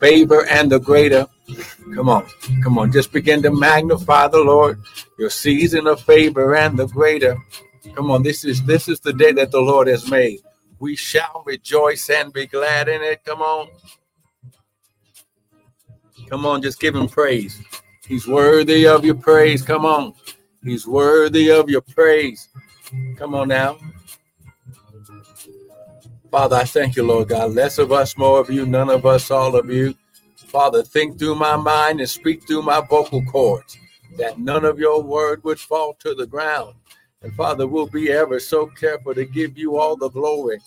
favor and the greater. Come on, come on, just begin to magnify the Lord, your season of favor and the greater. Come on, this is this is the day that the Lord has made. We shall rejoice and be glad in it. Come on. Come on, just give him praise. He's worthy of your praise. Come on. He's worthy of your praise. Come on now. Father, I thank you, Lord God. Less of us, more of you, none of us, all of you. Father, think through my mind and speak through my vocal cords that none of your word would fall to the ground. And Father, we'll be ever so careful to give you all the glory,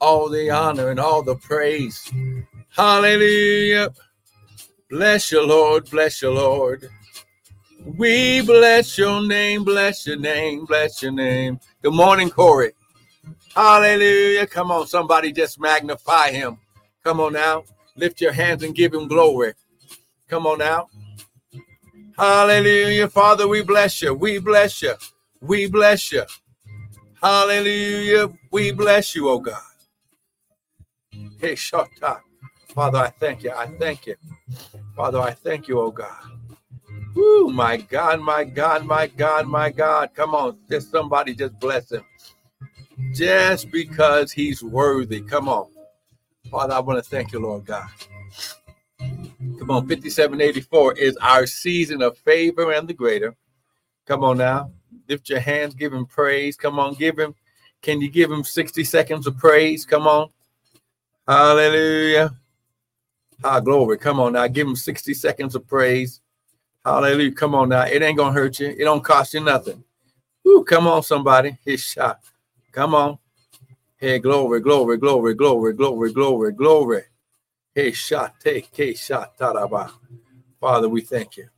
all the honor, and all the praise. Hallelujah. Bless you, Lord. Bless you, Lord. We bless your name, bless your name, bless your name. Good morning, Corey. Hallelujah. Come on, somebody just magnify him. Come on now. Lift your hands and give him glory. Come on now. Hallelujah. Father, we bless you. We bless you. We bless you. Hallelujah. We bless you, oh God. Hey, Shota. Father, I thank you. I thank you. Father, I thank you, oh God. Woo, my God, my God, my God, my God. Come on, just somebody just bless him just because he's worthy. Come on. Father, I want to thank you, Lord God. Come on, 5784 is our season of favor and the greater. Come on now. Lift your hands, give him praise. Come on, give him. Can you give him 60 seconds of praise? Come on. Hallelujah. Ah, glory. Come on now. Give him 60 seconds of praise. Hallelujah. Come on now. It ain't gonna hurt you. It don't cost you nothing. Ooh, come on, somebody. His shot. Come on. Hey, glory, glory, glory, glory, glory, glory, glory. Hey, shot, take, hey, shot, taraba. Father, we thank you.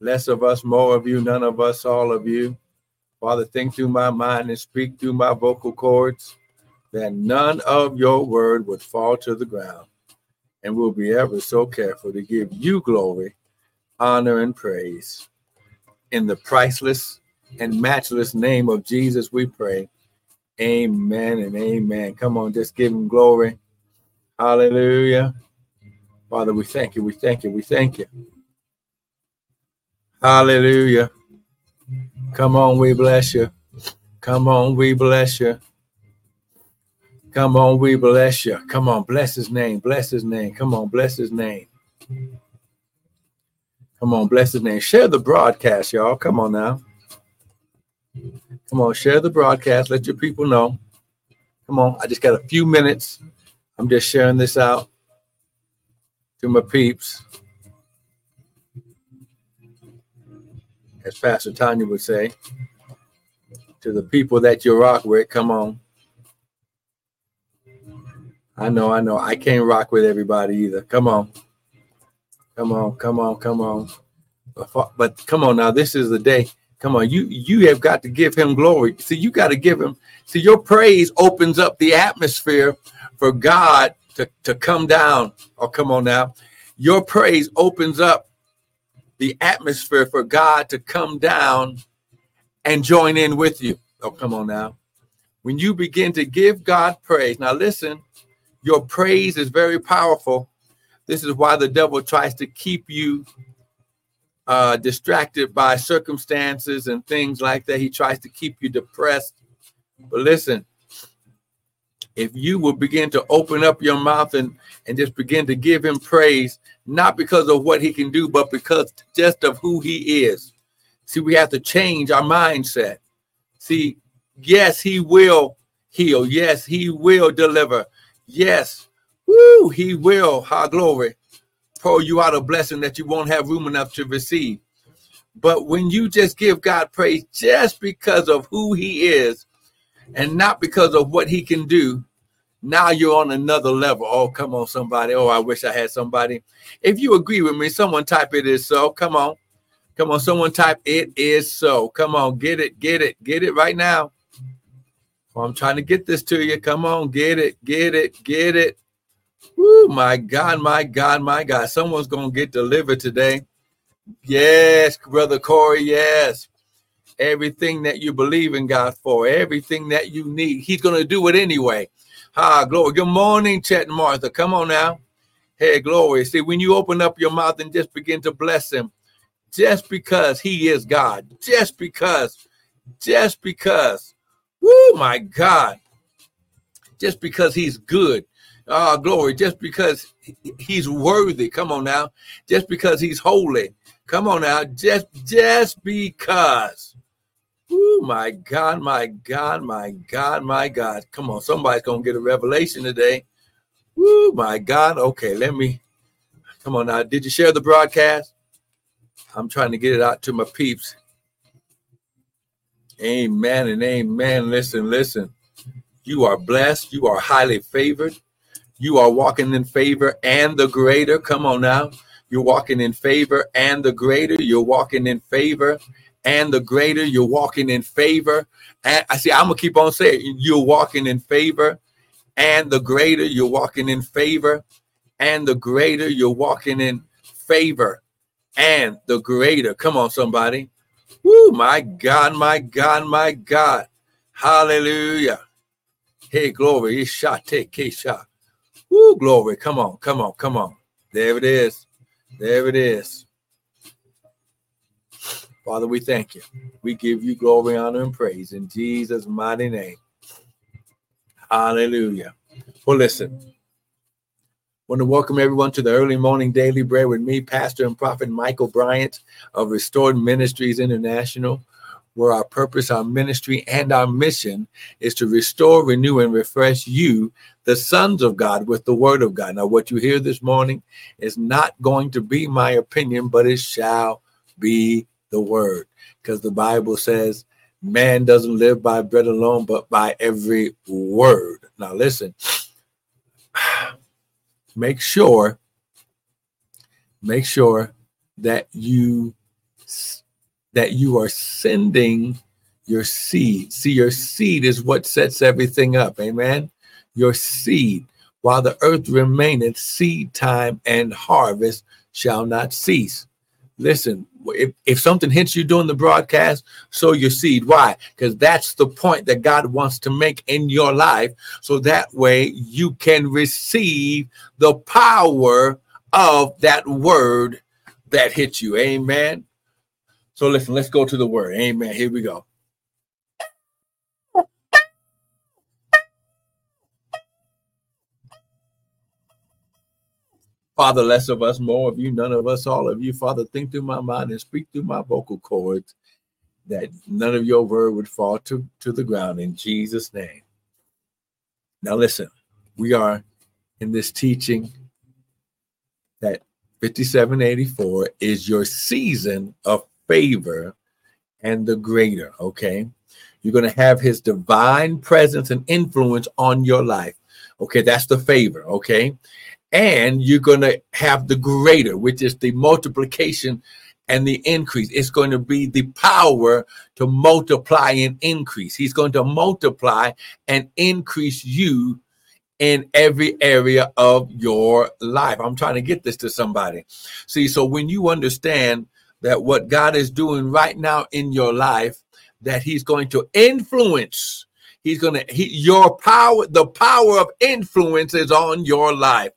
Less of us, more of you, none of us, all of you. Father, think through my mind and speak through my vocal cords that none of your word would fall to the ground. And we'll be ever so careful to give you glory, honor, and praise. In the priceless and matchless name of Jesus, we pray. Amen and amen. Come on, just give him glory. Hallelujah. Father, we thank you. We thank you. We thank you. Hallelujah. Come on, we bless you. Come on, we bless you. Come on, we bless you. Come on, bless his name. Bless his name. Come on, bless his name. Come on, bless his name. Share the broadcast, y'all. Come on now. Come on, share the broadcast. Let your people know. Come on, I just got a few minutes. I'm just sharing this out to my peeps. As Pastor Tanya would say, to the people that you rock with, come on. I know, I know. I can't rock with everybody either. Come on. Come on, come on, come on. But, but come on now, this is the day Come on, you you have got to give him glory. See, you got to give him. See, your praise opens up the atmosphere for God to, to come down. Oh, come on now. Your praise opens up the atmosphere for God to come down and join in with you. Oh, come on now. When you begin to give God praise, now listen, your praise is very powerful. This is why the devil tries to keep you uh, distracted by circumstances and things like that. He tries to keep you depressed. But listen, if you will begin to open up your mouth and, and just begin to give him praise, not because of what he can do, but because just of who he is. See, we have to change our mindset. See, yes, he will heal. Yes, he will deliver. Yes, woo, he will. High glory pour you out a blessing that you won't have room enough to receive. But when you just give God praise just because of who he is and not because of what he can do, now you're on another level. Oh, come on, somebody. Oh, I wish I had somebody. If you agree with me, someone type it is so. Come on. Come on, someone type it is so. Come on, get it, get it, get it right now. Oh, I'm trying to get this to you. Come on, get it, get it, get it. Woo, my God, my God, my God. Someone's going to get delivered today. Yes, Brother Corey, yes. Everything that you believe in God for, everything that you need, He's going to do it anyway. Ah, glory. Good morning, Chet and Martha. Come on now. Hey, glory. See, when you open up your mouth and just begin to bless him, just because he is God, just because, just because, woo, my God, just because he's good. Oh, glory, just because he's worthy. Come on now. Just because he's holy. Come on now. Just just because. Oh my God, my God, my God, my God. Come on, somebody's gonna get a revelation today. Woo, my God. Okay, let me come on now. Did you share the broadcast? I'm trying to get it out to my peeps. Amen and amen. Listen, listen. You are blessed. You are highly favored. You are walking in favor and the greater. Come on now. You're walking in favor and the greater. You're walking in favor and the greater. You're walking in favor. And I see, I'm going to keep on saying, you're walking in favor and the greater you're walking in favor, and the greater you're walking in favor, and the greater. Come on, somebody. Woo, my God, my God, my God. Hallelujah. Hey, glory. Shot, take, shot. Woo, glory. Come on, come on, come on. There it is. There it is. Father, we thank you. We give you glory, honor, and praise in Jesus' mighty name. Hallelujah. Well, listen. Want to welcome everyone to the early morning daily bread with me, Pastor and Prophet Michael Bryant of Restored Ministries International, where our purpose, our ministry, and our mission is to restore, renew, and refresh you, the sons of God, with the word of God. Now, what you hear this morning is not going to be my opinion, but it shall be the word, because the Bible says man doesn't live by bread alone, but by every word. Now, listen, make sure, make sure that you that you are sending your seed. See, your seed is what sets everything up. Amen. Your seed, while the earth remaineth, seed time and harvest shall not cease. Listen, if, if something hits you during the broadcast, sow your seed. Why? Because that's the point that God wants to make in your life. So that way you can receive the power of that word that hits you. Amen. So listen, let's go to the word. Amen. Here we go. Father, less of us, more of you, none of us, all of you. Father, think through my mind and speak through my vocal cords that none of your word would fall to, to the ground in Jesus' name. Now, listen, we are in this teaching that 5784 is your season of favor and the greater, okay? You're going to have his divine presence and influence on your life. Okay, that's the favor, okay? and you're going to have the greater, which is the multiplication and the increase. It's going to be the power to multiply and increase. He's going to multiply and increase you in every area of your life. I'm trying to get this to somebody. See, so when you understand that what God is doing right now in your life, that He's going to influence. He's going to, he, your power, the power of influence is on your life.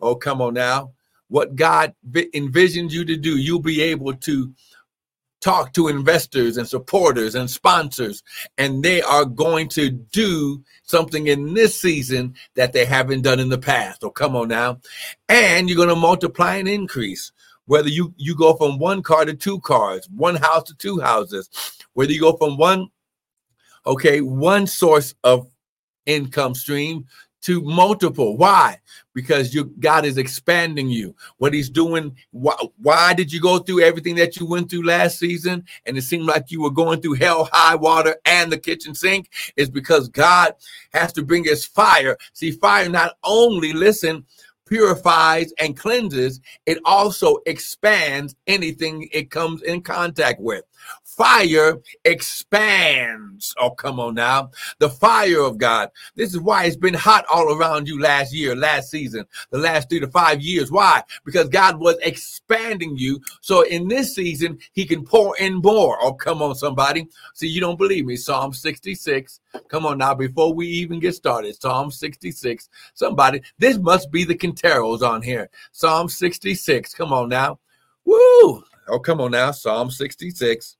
Oh, come on now. What God envisions you to do, you'll be able to talk to investors and supporters and sponsors, and they are going to do something in this season that they haven't done in the past. Oh, come on now. And you're going to multiply and increase. Whether you, you go from one car to two cars, one house to two houses, whether you go from one, okay, one source of income stream to multiple. Why? Because you God is expanding you. What He's doing. Why, why did you go through everything that you went through last season, and it seemed like you were going through hell, high water, and the kitchen sink? Is because God has to bring His fire. See, fire not only listen purifies and cleanses, it also expands anything it comes in contact with fire expands. Oh, come on now. The fire of God. This is why it's been hot all around you last year, last season, the last three to five years. Why? Because God was expanding you. So in this season, He can pour in more. Oh, come on, somebody. See, you don't believe me. Psalm 66. Come on now, before we even get started, Psalm 66. Somebody, this must be the continuation tarots on here. Psalm 66. Come on now. Woo! Oh, come on now. Psalm 66.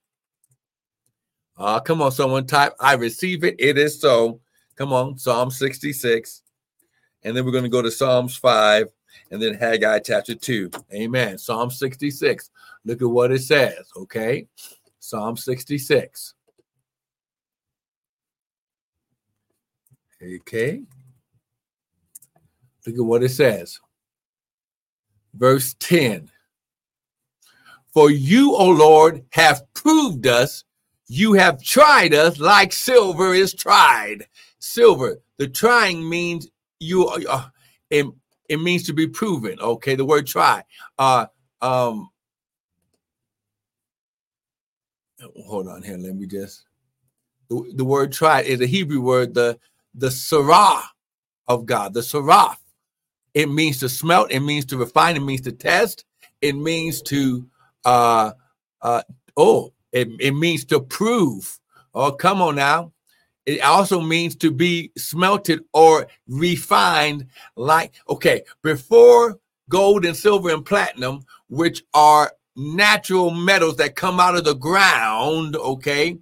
Uh, come on, someone type, I receive it. It is so. Come on, Psalm 66. And then we're going to go to Psalms 5 and then Haggai chapter 2. Amen. Psalm 66. Look at what it says. Okay. Psalm 66. Okay. Look at what it says. Verse 10 For you, O Lord, have proved us. You have tried us like silver is tried. Silver, the trying means you uh, it, it means to be proven. Okay, the word try. Uh um hold on here. Let me just the, the word try is a Hebrew word, the the sarah of God, the sarah it means to smelt. It means to refine. It means to test. It means to uh uh oh, it, it means to prove. Oh, come on now. It also means to be smelted or refined like okay, before gold and silver and platinum, which are natural metals that come out of the ground, okay?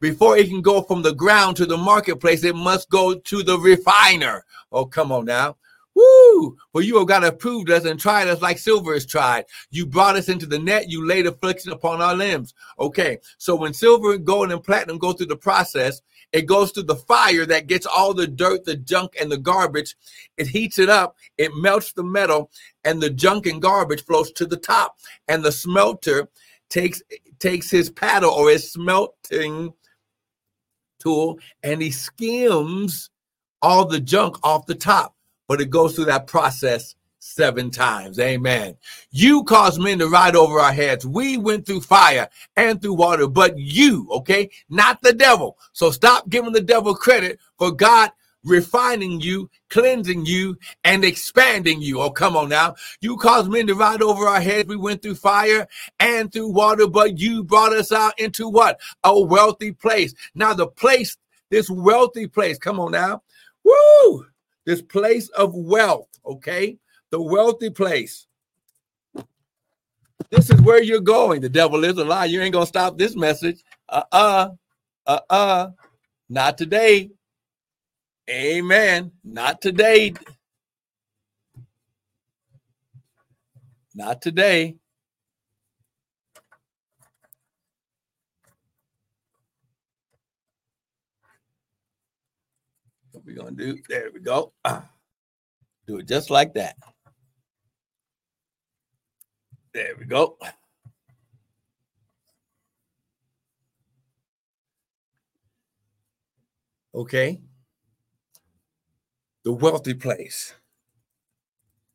Before it can go from the ground to the marketplace, it must go to the refiner. Oh, come on now. Woo! For you have God approved us and tried us like silver is tried. You brought us into the net. You laid affliction upon our limbs. Okay. So when silver, and gold, and platinum go through the process, it goes through the fire that gets all the dirt, the junk, and the garbage. It heats it up. It melts the metal, and the junk and garbage flows to the top. And the smelter takes takes his paddle or his smelting tool and he skims all the junk off the top but it goes through that process seven times. Amen. You caused men to ride over our heads. We went through fire and through water, but you, okay, not the devil. So stop giving the devil credit for God refining you, cleansing you, and expanding you. Oh, come on now. You caused men to ride over our heads. We went through fire and through water, but you brought us out into what? A wealthy place. Now, the place, this wealthy place, come on now. Woo! This place of wealth, okay? The wealthy place. This is where you're going. The devil is a lie. You ain't going to stop this message. Uh uh-uh. uh, uh Not today. Amen. Not today. Not today. We're going to do. There we go. Do it just like that. There we go. Okay. The wealthy place.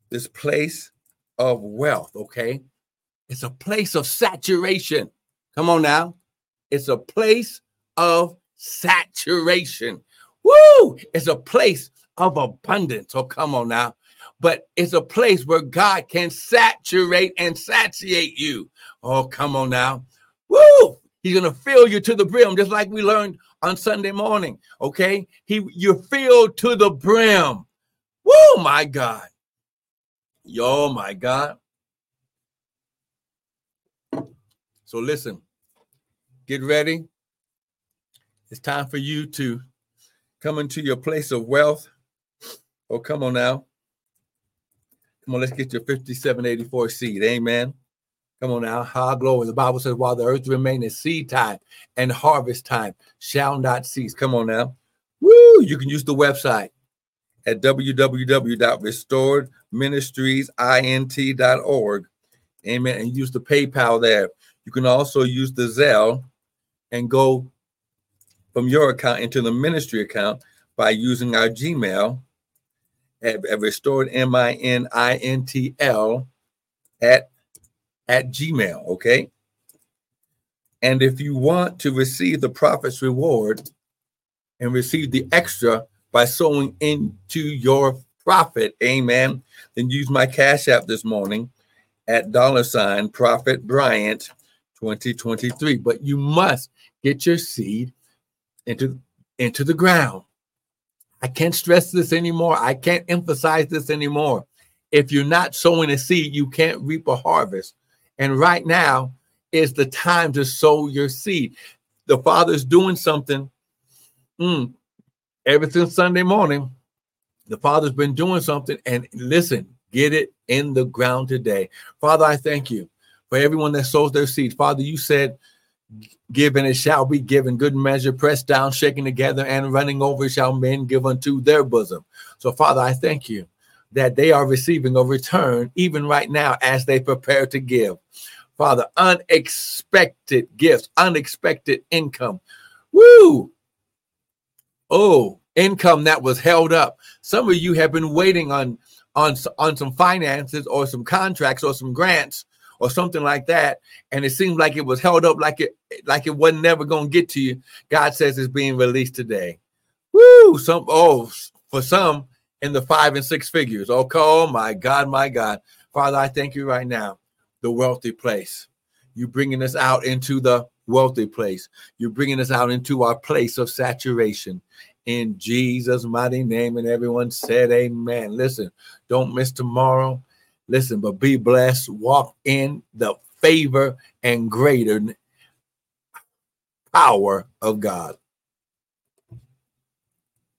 This place of wealth, okay? It's a place of saturation. Come on now. It's a place of saturation. Woo! It's a place of abundance. Oh, come on now. But it's a place where God can saturate and satiate you. Oh, come on now. Woo! He's gonna fill you to the brim, just like we learned on Sunday morning. Okay, he you're filled to the brim. Woo, my God. Yo, my God. So listen, get ready. It's time for you to come into your place of wealth. Oh, come on now. Come on, let's get your 5784 seed. Amen. Come on now. High glory. The Bible says, while the earth remains seed time and harvest time shall not cease. Come on now. Woo! You can use the website at www.restoredministriesint.org. Amen. And use the PayPal there. You can also use the Zelle and go from your account into the ministry account by using our Gmail at, at restored M I N I N T L at at Gmail. Okay. And if you want to receive the prophet's reward and receive the extra by sowing into your prophet, amen, then use my cash app this morning at dollar sign prophet Bryant 2023. But you must get your seed into into the ground. I can't stress this anymore. I can't emphasize this anymore. if you're not sowing a seed, you can't reap a harvest. And right now is the time to sow your seed. The Father's doing something. Mm, ever since Sunday morning, the Father's been doing something. And listen, get it in the ground today. Father, I thank you for everyone that sows their seed. Father, you said, Given it shall be given, good measure, pressed down, shaken together, and running over shall men give unto their bosom. So, Father, I thank you that they are receiving a return even right now as they prepare to give. Father, unexpected gifts, unexpected income. Woo! Oh, income that was held up. Some of you have been waiting on on on some finances or some contracts or some grants or something like that and it seemed like it was held up like it like it wasn't never going to get to you god says it's being released today woo some oh for some in the five and six figures. Oh, oh my God, my God. Father, I thank you right now, the wealthy place. you're bringing us out into the wealthy place. You're bringing us out into our place of saturation in Jesus' mighty name. And everyone said, Amen. Listen, don't miss tomorrow. Listen, but be blessed. Walk in the favor and greater power of God.